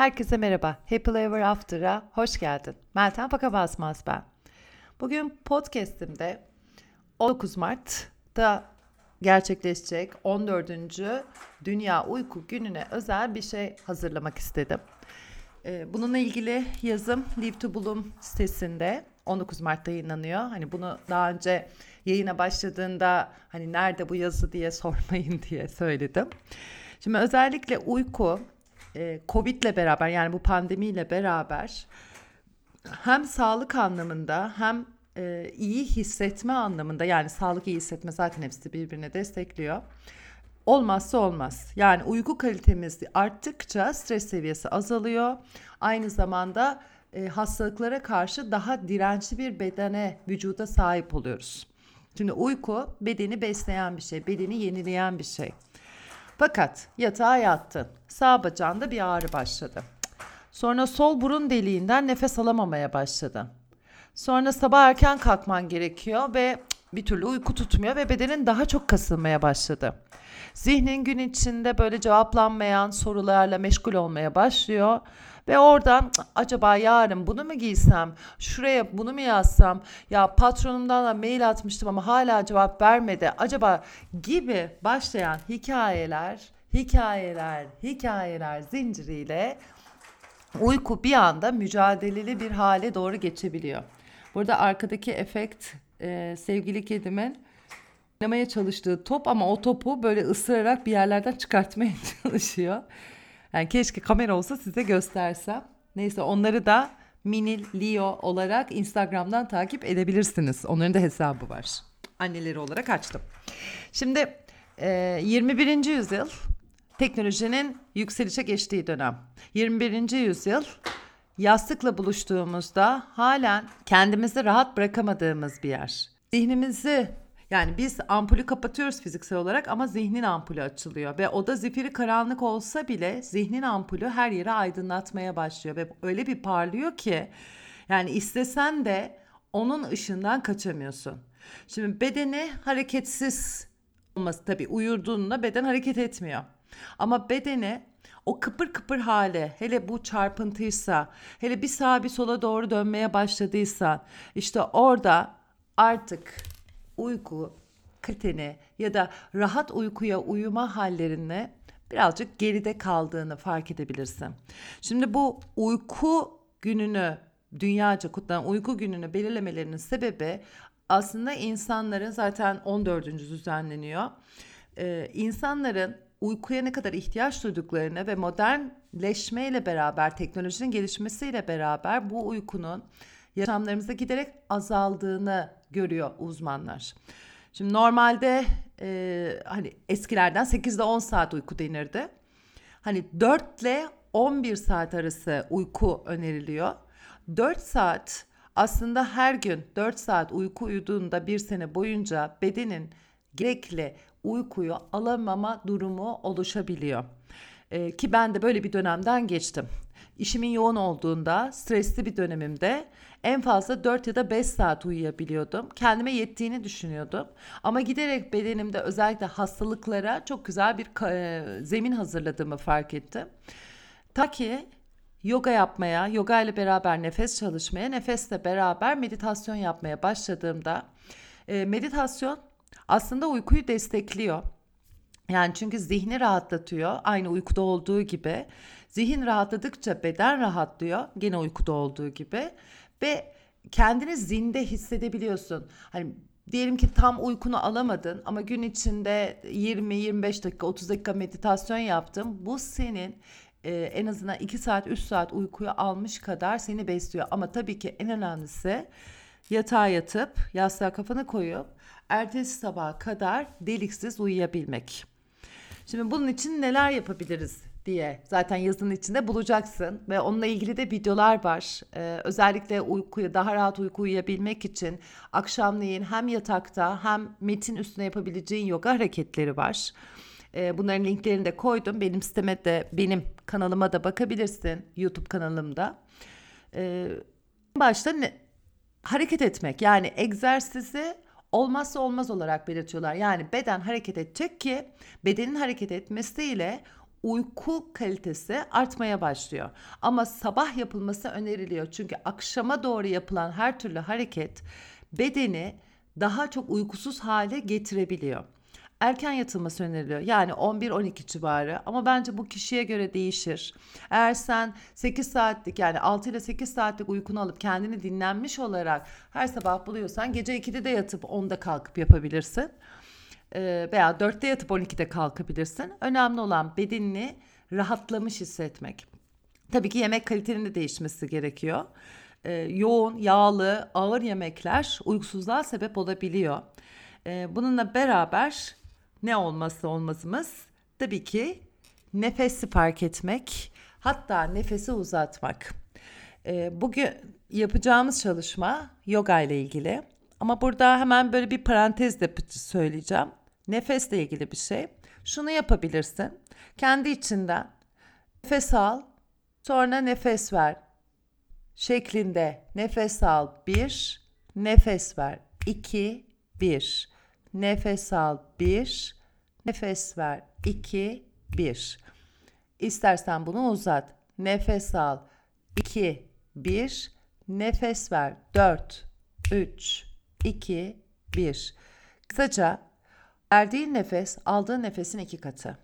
Herkese merhaba. Happy Ever After'a hoş geldin. Meltem Pakabasmaz ben. Bugün podcast'imde 19 Mart'ta gerçekleşecek 14. Dünya Uyku Günü'ne özel bir şey hazırlamak istedim. Ee, bununla ilgili yazım Live to Bloom sitesinde 19 Mart'ta yayınlanıyor. Hani bunu daha önce yayına başladığında hani nerede bu yazı diye sormayın diye söyledim. Şimdi özellikle uyku e, Covid'le beraber yani bu pandemiyle beraber hem sağlık anlamında hem e, iyi hissetme anlamında yani sağlık iyi hissetme zaten hepsi birbirine destekliyor. Olmazsa olmaz. Yani uyku kalitemiz arttıkça stres seviyesi azalıyor. Aynı zamanda e, hastalıklara karşı daha dirençli bir bedene, vücuda sahip oluyoruz. Şimdi uyku bedeni besleyen bir şey, bedeni yenileyen bir şey. Fakat yatağa yattın. Sağ bacağında bir ağrı başladı. Sonra sol burun deliğinden nefes alamamaya başladı. Sonra sabah erken kalkman gerekiyor ve bir türlü uyku tutmuyor ve bedenin daha çok kasılmaya başladı. Zihnin gün içinde böyle cevaplanmayan sorularla meşgul olmaya başlıyor ve oradan acaba yarın bunu mu giysem, şuraya bunu mu yazsam, ya patronumdan da mail atmıştım ama hala cevap vermedi. Acaba gibi başlayan hikayeler, hikayeler, hikayeler zinciriyle uyku bir anda mücadeleli bir hale doğru geçebiliyor. Burada arkadaki efekt e, sevgili kedimin oynamaya çalıştığı top ama o topu böyle ısırarak bir yerlerden çıkartmaya çalışıyor. Yani keşke kamera olsa size göstersem. Neyse onları da Minil Leo olarak Instagram'dan takip edebilirsiniz. Onların da hesabı var. Anneleri olarak açtım. Şimdi e, 21. yüzyıl teknolojinin yükselişe geçtiği dönem. 21. yüzyıl yastıkla buluştuğumuzda halen kendimizi rahat bırakamadığımız bir yer. Zihnimizi yani biz ampulü kapatıyoruz fiziksel olarak ama zihnin ampulü açılıyor ve oda zifiri karanlık olsa bile zihnin ampulü her yeri aydınlatmaya başlıyor ve öyle bir parlıyor ki yani istesen de onun ışığından kaçamıyorsun. Şimdi bedeni hareketsiz olması tabii uyurduğunda beden hareket etmiyor. Ama bedeni o kıpır kıpır hale hele bu çarpıntıysa hele bir sağa bir sola doğru dönmeye başladıysa işte orada artık uyku kaliteni ya da rahat uykuya uyuma hallerine birazcık geride kaldığını fark edebilirsin. Şimdi bu uyku gününü dünyaca kutlanan uyku gününü belirlemelerinin sebebi aslında insanların zaten 14. düzenleniyor. Ee, insanların uykuya ne kadar ihtiyaç duyduklarını ve modernleşmeyle beraber teknolojinin gelişmesiyle beraber bu uykunun yaşamlarımızda giderek azaldığını görüyor uzmanlar. Şimdi normalde e, hani eskilerden 8 ile 10 saat uyku denirdi. Hani 4 ile 11 saat arası uyku öneriliyor. 4 saat aslında her gün 4 saat uyku uyuduğunda bir sene boyunca bedenin gerekli uykuyu alamama durumu oluşabiliyor. Ee, ki ben de böyle bir dönemden geçtim. İşimin yoğun olduğunda, stresli bir dönemimde en fazla 4 ya da 5 saat uyuyabiliyordum. Kendime yettiğini düşünüyordum. Ama giderek bedenimde özellikle hastalıklara çok güzel bir e, zemin hazırladığımı fark ettim. Ta ki yoga yapmaya, yoga ile beraber nefes çalışmaya, nefesle beraber meditasyon yapmaya başladığımda e, meditasyon aslında uykuyu destekliyor. Yani çünkü zihni rahatlatıyor aynı uykuda olduğu gibi. Zihin rahatladıkça beden rahatlıyor gene uykuda olduğu gibi ve kendini zinde hissedebiliyorsun. Hani diyelim ki tam uykunu alamadın ama gün içinde 20 25 dakika 30 dakika meditasyon yaptın. Bu senin e, en azından 2 saat 3 saat uykuyu almış kadar seni besliyor. Ama tabii ki en önemlisi yatağa yatıp yastığa kafanı koyup ertesi sabaha kadar deliksiz uyuyabilmek. Şimdi bunun için neler yapabiliriz diye zaten yazının içinde bulacaksın ve onunla ilgili de videolar var. Ee, özellikle uykuyu daha rahat uyku uyuyabilmek için akşamleyin hem yatakta hem metin üstüne yapabileceğin yoga hareketleri var. Ee, bunların linklerini de koydum. Benim siteme de benim kanalıma da bakabilirsin YouTube kanalımda. Ee, başta ne, hareket etmek yani egzersizi olmazsa olmaz olarak belirtiyorlar. Yani beden hareket edecek ki bedenin hareket etmesiyle uyku kalitesi artmaya başlıyor. Ama sabah yapılması öneriliyor. Çünkü akşama doğru yapılan her türlü hareket bedeni daha çok uykusuz hale getirebiliyor. Erken yatılması öneriliyor. Yani 11-12 civarı ama bence bu kişiye göre değişir. Eğer sen 8 saatlik yani 6 ile 8 saatlik uykunu alıp kendini dinlenmiş olarak her sabah buluyorsan gece 2'de de yatıp 10'da kalkıp yapabilirsin. Ee, veya 4'te yatıp 12'de kalkabilirsin. Önemli olan bedenini rahatlamış hissetmek. Tabii ki yemek kalitenin de değişmesi gerekiyor. Ee, yoğun, yağlı, ağır yemekler uykusuzluğa sebep olabiliyor. Ee, bununla beraber ne olması olmazımız? Tabii ki nefesi fark etmek, hatta nefesi uzatmak. Ee, bugün yapacağımız çalışma yoga ile ilgili. Ama burada hemen böyle bir parantez de söyleyeceğim. Nefesle ilgili bir şey. Şunu yapabilirsin. Kendi içinden nefes al, sonra nefes ver. Şeklinde nefes al bir, nefes ver iki, bir. Nefes al bir, nefes ver iki, bir. İstersen bunu uzat. Nefes al iki, bir. Nefes ver dört, üç, iki, bir. Kısaca Verdiğin nefes aldığın nefesin iki katı.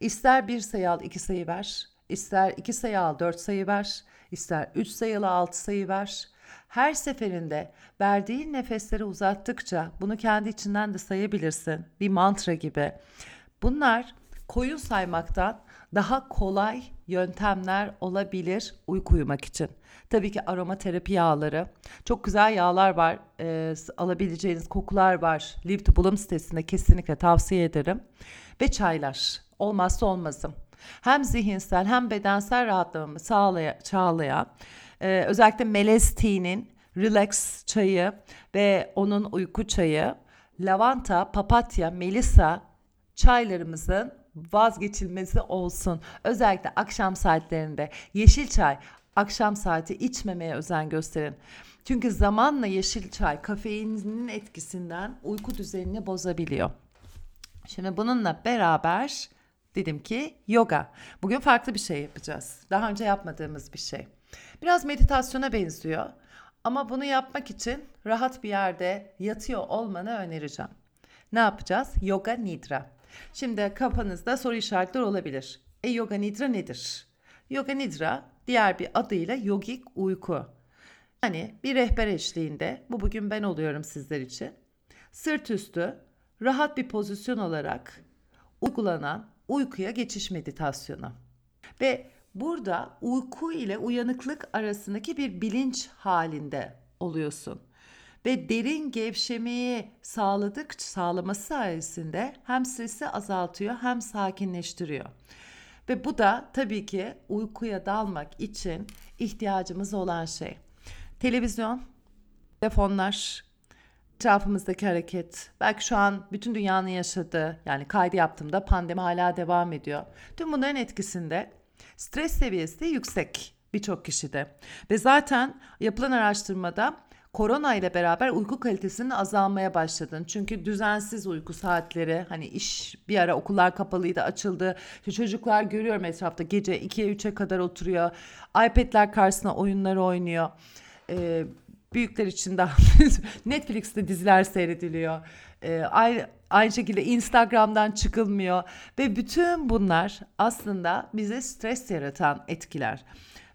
İster bir sayı al iki sayı ver, ister iki sayı al dört sayı ver, ister üç sayı al altı sayı ver. Her seferinde verdiğin nefesleri uzattıkça bunu kendi içinden de sayabilirsin. Bir mantra gibi. Bunlar koyun saymaktan daha kolay yöntemler olabilir uyku uyumak için. Tabii ki aromaterapi yağları. Çok güzel yağlar var. E, alabileceğiniz kokular var. Live to Bloom sitesinde kesinlikle tavsiye ederim. Ve çaylar. Olmazsa olmazım. Hem zihinsel hem bedensel rahatlamamı sağlaya, sağlayan e, özellikle melez tea'nin relax çayı ve onun uyku çayı lavanta, papatya, melisa çaylarımızın vazgeçilmezi olsun. Özellikle akşam saatlerinde yeşil çay akşam saati içmemeye özen gösterin. Çünkü zamanla yeşil çay kafeinin etkisinden uyku düzenini bozabiliyor. Şimdi bununla beraber dedim ki yoga. Bugün farklı bir şey yapacağız. Daha önce yapmadığımız bir şey. Biraz meditasyona benziyor. Ama bunu yapmak için rahat bir yerde yatıyor olmanı önereceğim. Ne yapacağız? Yoga Nidra. Şimdi kafanızda soru işaretleri olabilir. E Yoga Nidra nedir? Yoga Nidra diğer bir adıyla yogik uyku. Yani bir rehber eşliğinde, bu bugün ben oluyorum sizler için. Sırt üstü, rahat bir pozisyon olarak uygulanan uykuya geçiş meditasyonu. Ve burada uyku ile uyanıklık arasındaki bir bilinç halinde oluyorsun. Ve derin gevşemeyi sağladık, sağlaması sayesinde hem stresi azaltıyor hem sakinleştiriyor. Ve bu da tabii ki uykuya dalmak için ihtiyacımız olan şey. Televizyon, telefonlar, etrafımızdaki hareket, belki şu an bütün dünyanın yaşadığı yani kaydı yaptığımda pandemi hala devam ediyor. Tüm bunların etkisinde stres seviyesi de yüksek birçok kişide. Ve zaten yapılan araştırmada korona ile beraber uyku kalitesinin azalmaya başladığını. Çünkü düzensiz uyku saatleri hani iş bir ara okullar kapalıydı açıldı. İşte çocuklar görüyorum etrafta gece 2'ye 3'e kadar oturuyor. iPad'ler karşısına oyunlar oynuyor. Ee, büyükler için de Netflix'te diziler seyrediliyor. Ee, aynı, aynı şekilde Instagram'dan çıkılmıyor ve bütün bunlar aslında bize stres yaratan etkiler.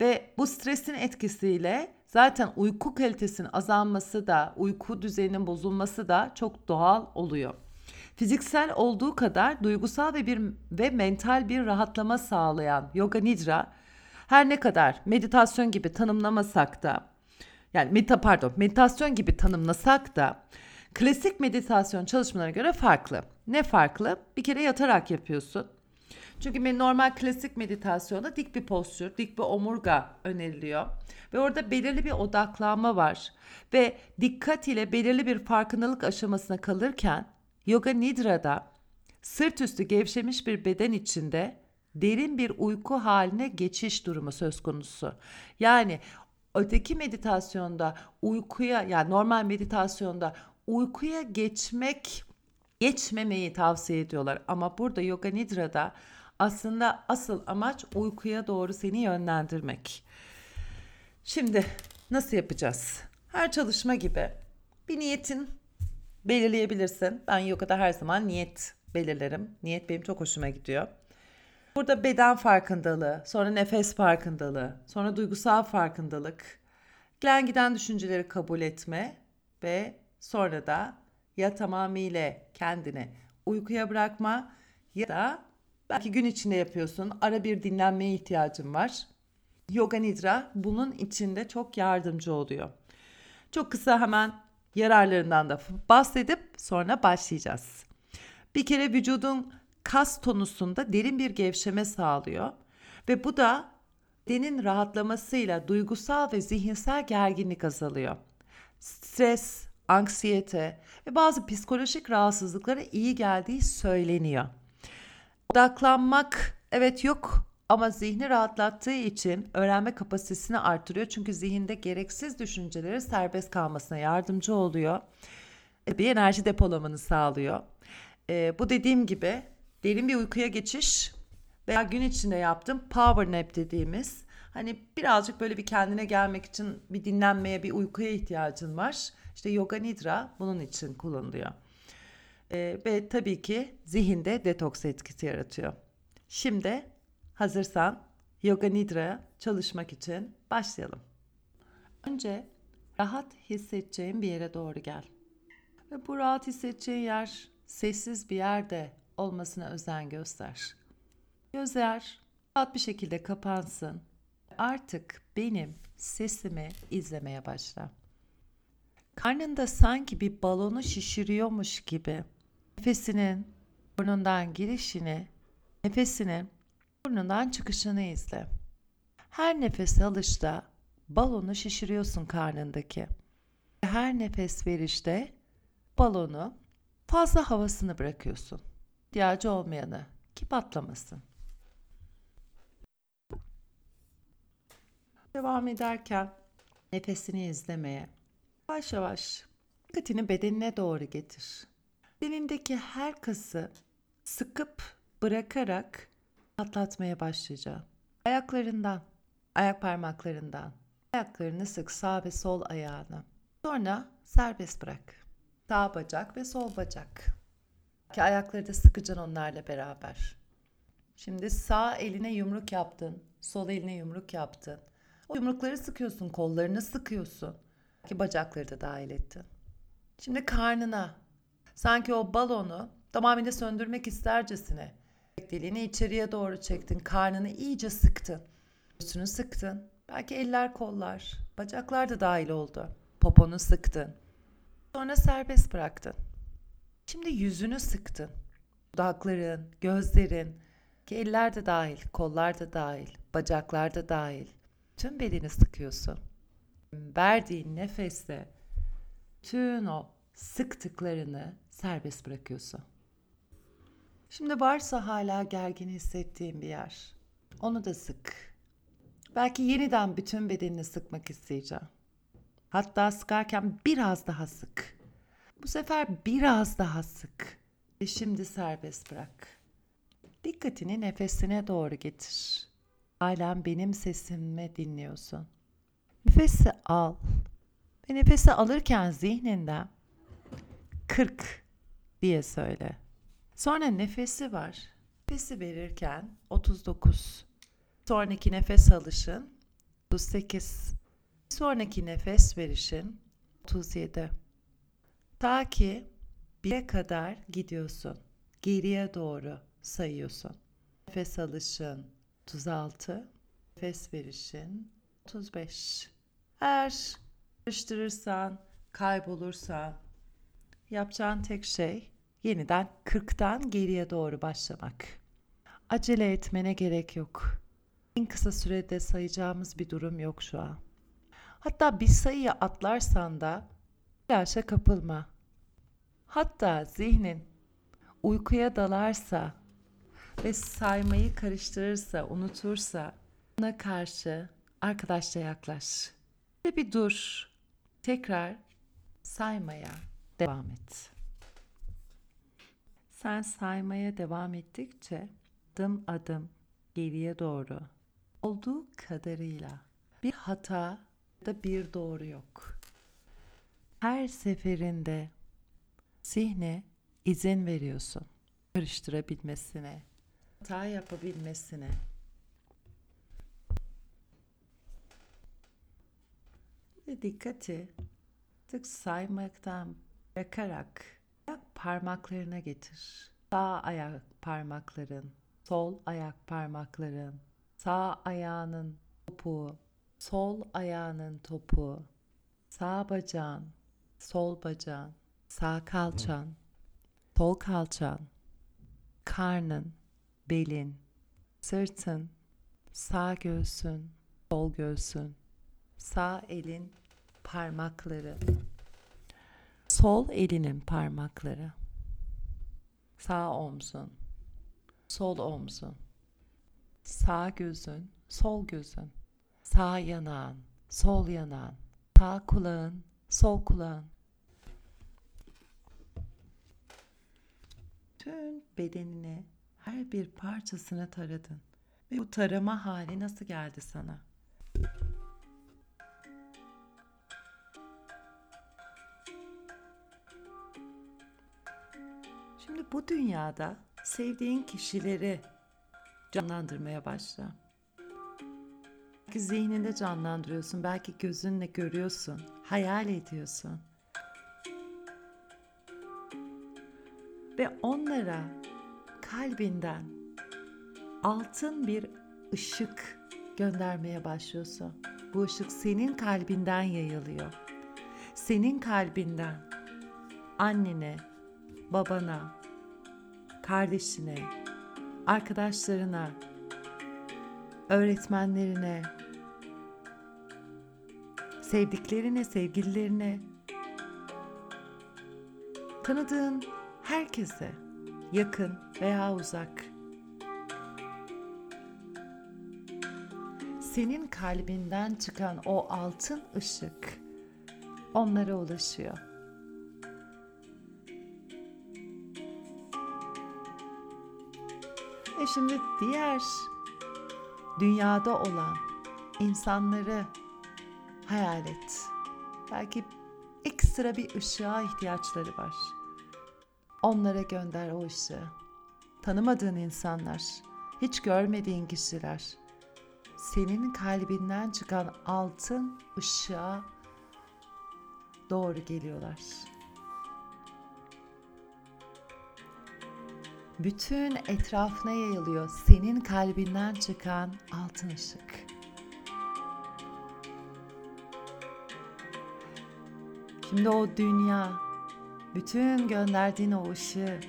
Ve bu stresin etkisiyle Zaten uyku kalitesinin azalması da, uyku düzeninin bozulması da çok doğal oluyor. Fiziksel olduğu kadar duygusal ve bir ve mental bir rahatlama sağlayan yoga nidra her ne kadar meditasyon gibi tanımlamasak da yani medita pardon meditasyon gibi tanımlasak da klasik meditasyon çalışmalarına göre farklı. Ne farklı? Bir kere yatarak yapıyorsun. Çünkü normal klasik meditasyonda dik bir postür, dik bir omurga öneriliyor. Ve orada belirli bir odaklanma var. Ve dikkat ile belirli bir farkındalık aşamasına kalırken Yoga Nidra'da sırt üstü gevşemiş bir beden içinde derin bir uyku haline geçiş durumu söz konusu. Yani öteki meditasyonda uykuya yani normal meditasyonda uykuya geçmek geçmemeyi tavsiye ediyorlar ama burada yoga nidrada Aslında asıl amaç uykuya doğru seni yönlendirmek. Şimdi nasıl yapacağız? Her çalışma gibi bir niyetin belirleyebilirsin. Ben yogada her zaman niyet belirlerim. Niyet benim çok hoşuma gidiyor. Burada beden farkındalığı, sonra nefes farkındalığı, sonra duygusal farkındalık, gelen giden düşünceleri kabul etme ve sonra da ya tamamıyla kendini uykuya bırakma ya da belki gün içinde yapıyorsun, ara bir dinlenmeye ihtiyacın var. Yoga Nidra bunun içinde çok yardımcı oluyor. Çok kısa hemen yararlarından da bahsedip sonra başlayacağız. Bir kere vücudun kas tonusunda derin bir gevşeme sağlıyor ve bu da bedenin rahatlamasıyla duygusal ve zihinsel gerginlik azalıyor. Stres, anksiyete ve bazı psikolojik rahatsızlıklara iyi geldiği söyleniyor. Odaklanmak evet yok ama zihni rahatlattığı için öğrenme kapasitesini artırıyor. Çünkü zihinde gereksiz düşünceleri serbest kalmasına yardımcı oluyor. Bir enerji depolamanı sağlıyor. E, bu dediğim gibi derin bir uykuya geçiş veya gün içinde yaptığım power nap dediğimiz hani birazcık böyle bir kendine gelmek için bir dinlenmeye bir uykuya ihtiyacın var. İşte yoga nidra bunun için kullanılıyor. Ee, ve tabii ki zihinde detoks etkisi yaratıyor. Şimdi hazırsan yoga nidra çalışmak için başlayalım. Önce rahat hissedeceğin bir yere doğru gel. Ve bu rahat hissedeceğin yer sessiz bir yerde olmasına özen göster. Gözler rahat bir şekilde kapansın. Artık benim sesimi izlemeye başla. Karnında sanki bir balonu şişiriyormuş gibi nefesinin burnundan girişini, nefesinin burnundan çıkışını izle. Her nefes alışta balonu şişiriyorsun karnındaki. Her nefes verişte balonu fazla havasını bırakıyorsun. İhtiyacı olmayanı ki patlamasın. Devam ederken nefesini izlemeye yavaş yavaş dikkatini bedenine doğru getir. Bedenindeki her kası sıkıp bırakarak atlatmaya başlayacağım. Ayaklarından, ayak parmaklarından, ayaklarını sık sağ ve sol ayağını. Sonra serbest bırak. Sağ bacak ve sol bacak. Ki ayakları da sıkacaksın onlarla beraber. Şimdi sağ eline yumruk yaptın, sol eline yumruk yaptın. O yumrukları sıkıyorsun, kollarını sıkıyorsun. Ki bacakları da dahil ettin. Şimdi karnına, sanki o balonu tamamıyla söndürmek istercesine deliğini içeriye doğru çektin, karnını iyice sıktın. Üstünü sıktın. Belki eller, kollar, bacaklar da dahil oldu. Poponu sıktın. Sonra serbest bıraktın. Şimdi yüzünü sıktın. Dudakların, gözlerin, ki eller de dahil, kollar da dahil, bacaklar da dahil. Tüm bedeni sıkıyorsun. Verdiğin nefeste tüm o sıktıklarını serbest bırakıyorsun. Şimdi varsa hala gergin hissettiğin bir yer. Onu da sık. Belki yeniden bütün bedenini sıkmak isteyeceğim. Hatta sıkarken biraz daha sık. Bu sefer biraz daha sık. Ve şimdi serbest bırak. Dikkatini nefesine doğru getir. Halen benim sesimi dinliyorsun. Nefesi al. Ve nefesi alırken zihninden 40 diye söyle. Sonra nefesi var. Nefesi verirken 39. Sonraki nefes alışın 38. Sonraki nefes verişin 37. Ta ki bire kadar gidiyorsun. Geriye doğru sayıyorsun. Nefes alışın 36. Nefes verişin 35. Eğer karıştırırsan, kaybolursan yapacağın tek şey yeniden 40'tan geriye doğru başlamak. Acele etmene gerek yok. En kısa sürede sayacağımız bir durum yok şu an. Hatta bir sayıyı atlarsan da telaşa kapılma. Hatta zihnin uykuya dalarsa ve saymayı karıştırırsa, unutursa ona karşı arkadaşça yaklaş. Ve bir dur. Tekrar saymaya devam et. Sen saymaya devam ettikçe adım adım geriye doğru olduğu kadarıyla bir hata da bir doğru yok. Her seferinde zihne izin veriyorsun karıştırabilmesine, hata yapabilmesine. Ve dikkati tık saymaktan bırakarak parmaklarına getir. Sağ ayak parmakların, sol ayak parmakların, sağ ayağının topuğu, sol ayağının topuğu, sağ bacağın, sol bacağın, sağ kalçan, sol kalçan, karnın, belin, sırtın, sağ göğsün, sol göğsün, sağ elin parmakları, sol elinin parmakları, sağ omzun, sol omzun, sağ gözün, sol gözün, sağ yanağın, sol yanağın, sağ kulağın, sol kulağın. Tüm bedenini, her bir parçasını taradın. Ve bu tarama hali nasıl geldi sana? Bu dünyada sevdiğin kişileri canlandırmaya başla. Belki zihninde canlandırıyorsun, belki gözünle görüyorsun, hayal ediyorsun. Ve onlara kalbinden altın bir ışık göndermeye başlıyorsun. Bu ışık senin kalbinden yayılıyor. Senin kalbinden annene, babana, kardeşine, arkadaşlarına, öğretmenlerine, sevdiklerine, sevgililerine, tanıdığın herkese, yakın veya uzak, senin kalbinden çıkan o altın ışık onlara ulaşıyor. Ve şimdi diğer dünyada olan insanları hayal et. Belki ekstra bir ışığa ihtiyaçları var. Onlara gönder o ışığı. Tanımadığın insanlar, hiç görmediğin kişiler. Senin kalbinden çıkan altın ışığa doğru geliyorlar. Bütün etrafına yayılıyor senin kalbinden çıkan altın ışık. Şimdi o dünya, bütün gönderdiğin o ışığı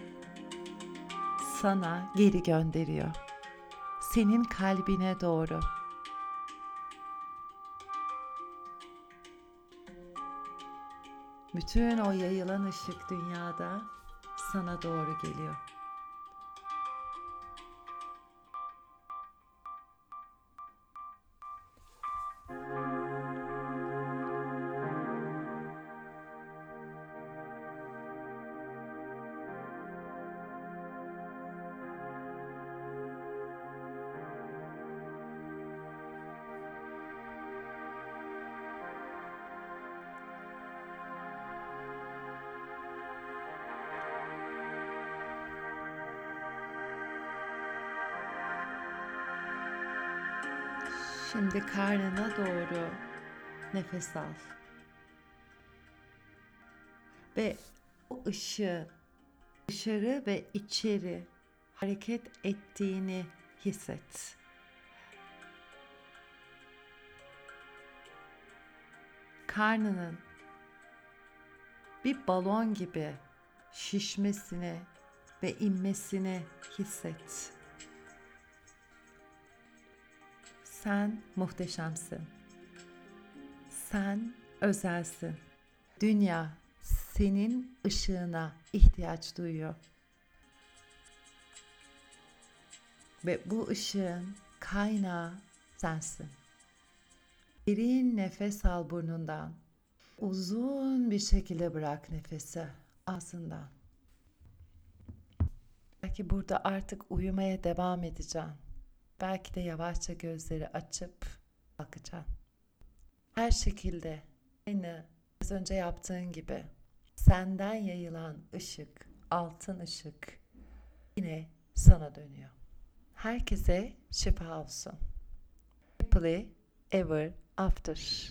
sana geri gönderiyor. Senin kalbine doğru. Bütün o yayılan ışık dünyada sana doğru geliyor. Şimdi karnına doğru nefes al. Ve o ışığı dışarı ve içeri hareket ettiğini hisset. Karnının bir balon gibi şişmesini ve inmesini hisset. Sen muhteşemsin. Sen özelsin. Dünya senin ışığına ihtiyaç duyuyor. Ve bu ışığın kaynağı sensin. Derin nefes al burnundan. Uzun bir şekilde bırak nefesi ağzından. Belki burada artık uyumaya devam edeceksin. Belki de yavaşça gözleri açıp bakacaksın. Her şekilde aynı az önce yaptığın gibi senden yayılan ışık, altın ışık yine sana dönüyor. Herkese şifa olsun. Happily ever after.